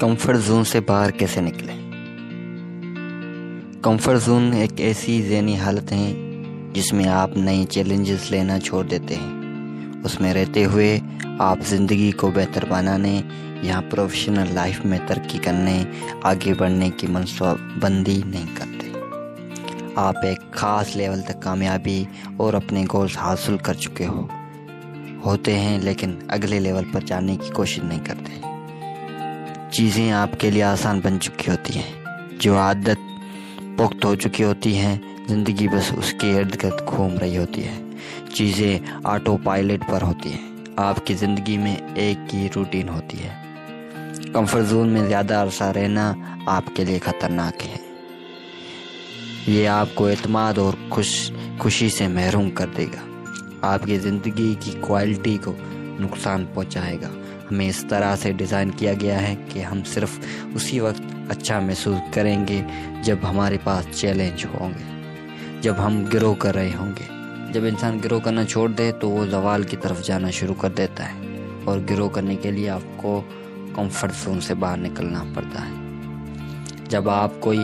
Comfort zone سے باہر کیسے نکلیں کمفرٹ زون ایک ایسی ذہنی حالت ہے جس میں آپ نئی چیلنجز لینا چھوڑ دیتے ہیں۔ اس میں رہتے ہوئے آپ زندگی کو بہتر بنانے یا پروفیشنل لائف میں ترقی کرنے، آگے بڑھنے کی منصوبہ بندی نہیں کرتے۔ آپ ایک خاص لیول تک کامیابی اور اپنے گولز حاصل کر چکے ہو ہوتے ہیں لیکن اگلے لیول پر جانے کی کوشش نہیں کرتے۔ چیزیں آپ کے لیے آسان بن چکی ہوتی ہیں، جو عادت پخت ہو چکی ہوتی ہیں، زندگی بس اس کے ارد گرد گھوم رہی ہوتی ہے چیزیں آٹو پائلٹ پر ہوتی ہیں۔ آپ کی زندگی میں ایک کی روٹین ہوتی ہے۔ کمفرٹ زون میں زیادہ عرصہ رہنا آپ کے لیے خطرناک ہے۔ یہ آپ کو اعتماد اور خوش، خوشی سے محروم کر دے گا۔ آپ کی زندگی کی کوالٹی کو نقصان پہنچائے گا۔ ہمیں اس طرح سے ڈیزائن کیا گیا ہے کہ ہم صرف اسی وقت اچھا محسوس کریں گے جب ہمارے پاس چیلنج ہوں گے، جب ہم گرو کر رہے ہوں گے۔ جب انسان گرو کرنا چھوڑ دے تو وہ زوال کی طرف جانا شروع کر دیتا ہے اور گرو کرنے کے لیے آپ کو کمفرٹ زون سے باہر نکلنا پڑتا ہے۔ جب آپ کوئی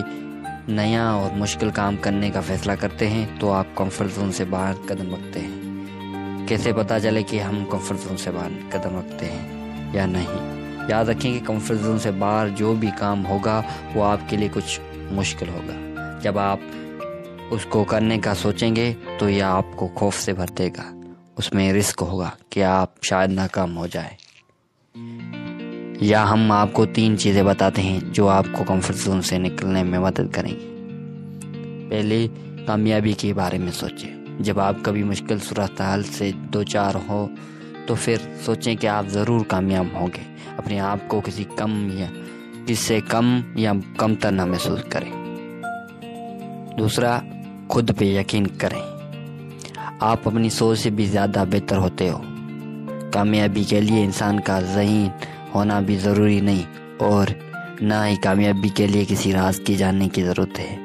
نیا اور مشکل کام کرنے کا فیصلہ کرتے ہیں تو آپ کمفرٹ زون سے باہر قدم رکھتے ہیں۔ کیسے پتہ چلے کہ ہم کمفرٹ زون سے باہر قدم رکھتے ہیں؟ یا نہیں۔ یاد رکھیں کہ کمفرٹ زون سے باہر جو بھی کام ہوگا، وہ آپ کے لیے کچھ مشکل ہوگا۔ جب آپ اس کو کرنے کا سوچیں گے، تو یہ آپ کو خوف سے بھر دے گا۔ اس میں رسک ہوگا کہ آپ شاید ناکام ہو جائے یا ہم آپ کو تین چیزیں بتاتے ہیں جو آپ کو کمفرٹ زون سے نکلنے میں مدد کریں گے پہلے، کامیابی کے بارے میں سوچیں۔ جب آپ کبھی مشکل صورتحال سے دو چار ہو تو پھر سوچیں کہ آپ ضرور کامیاب ہوں گے۔ اپنے آپ کو کسی کم یا کس سے کم یا کم تر نہ محسوس کریں۔ دوسرا، خود پہ یقین کریں۔ آپ اپنی سوچ سے بھی زیادہ بہتر ہوتے ہو۔ کامیابی کے لیے انسان کا ذہین ہونا بھی ضروری نہیں، اور نہ ہی کامیابی کے لیے کسی راز کی جاننے کی ضرورت ہے۔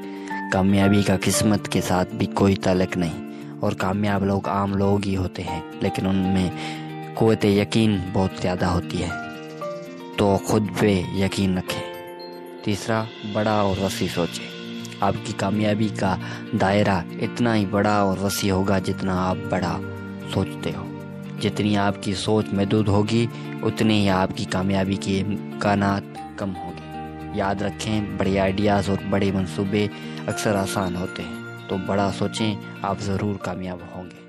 کامیابی کا قسمت کے ساتھ بھی کوئی تعلق نہیں، اور کامیاب لوگ عام لوگ ہی ہوتے ہیں، لیکن ان میں قوت یقین بہت زیادہ ہوتی ہے۔ تو خود پہ یقین رکھیں۔ تیسرا، بڑا اور وسیع سوچیں۔ آپ کی کامیابی کا دائرہ اتنا ہی بڑا اور وسیع ہوگا جتنا آپ بڑا سوچتے ہو۔ جتنی آپ کی سوچ محدود ہوگی، اتنی ہی آپ کی کامیابی کے امکانات کم ہوں گے۔ یاد رکھیں، بڑے آئیڈیاز اور بڑے منصوبے اکثر آسان ہوتے ہیں۔ تو بڑا سوچیں، آپ ضرور کامیاب ہوں گے۔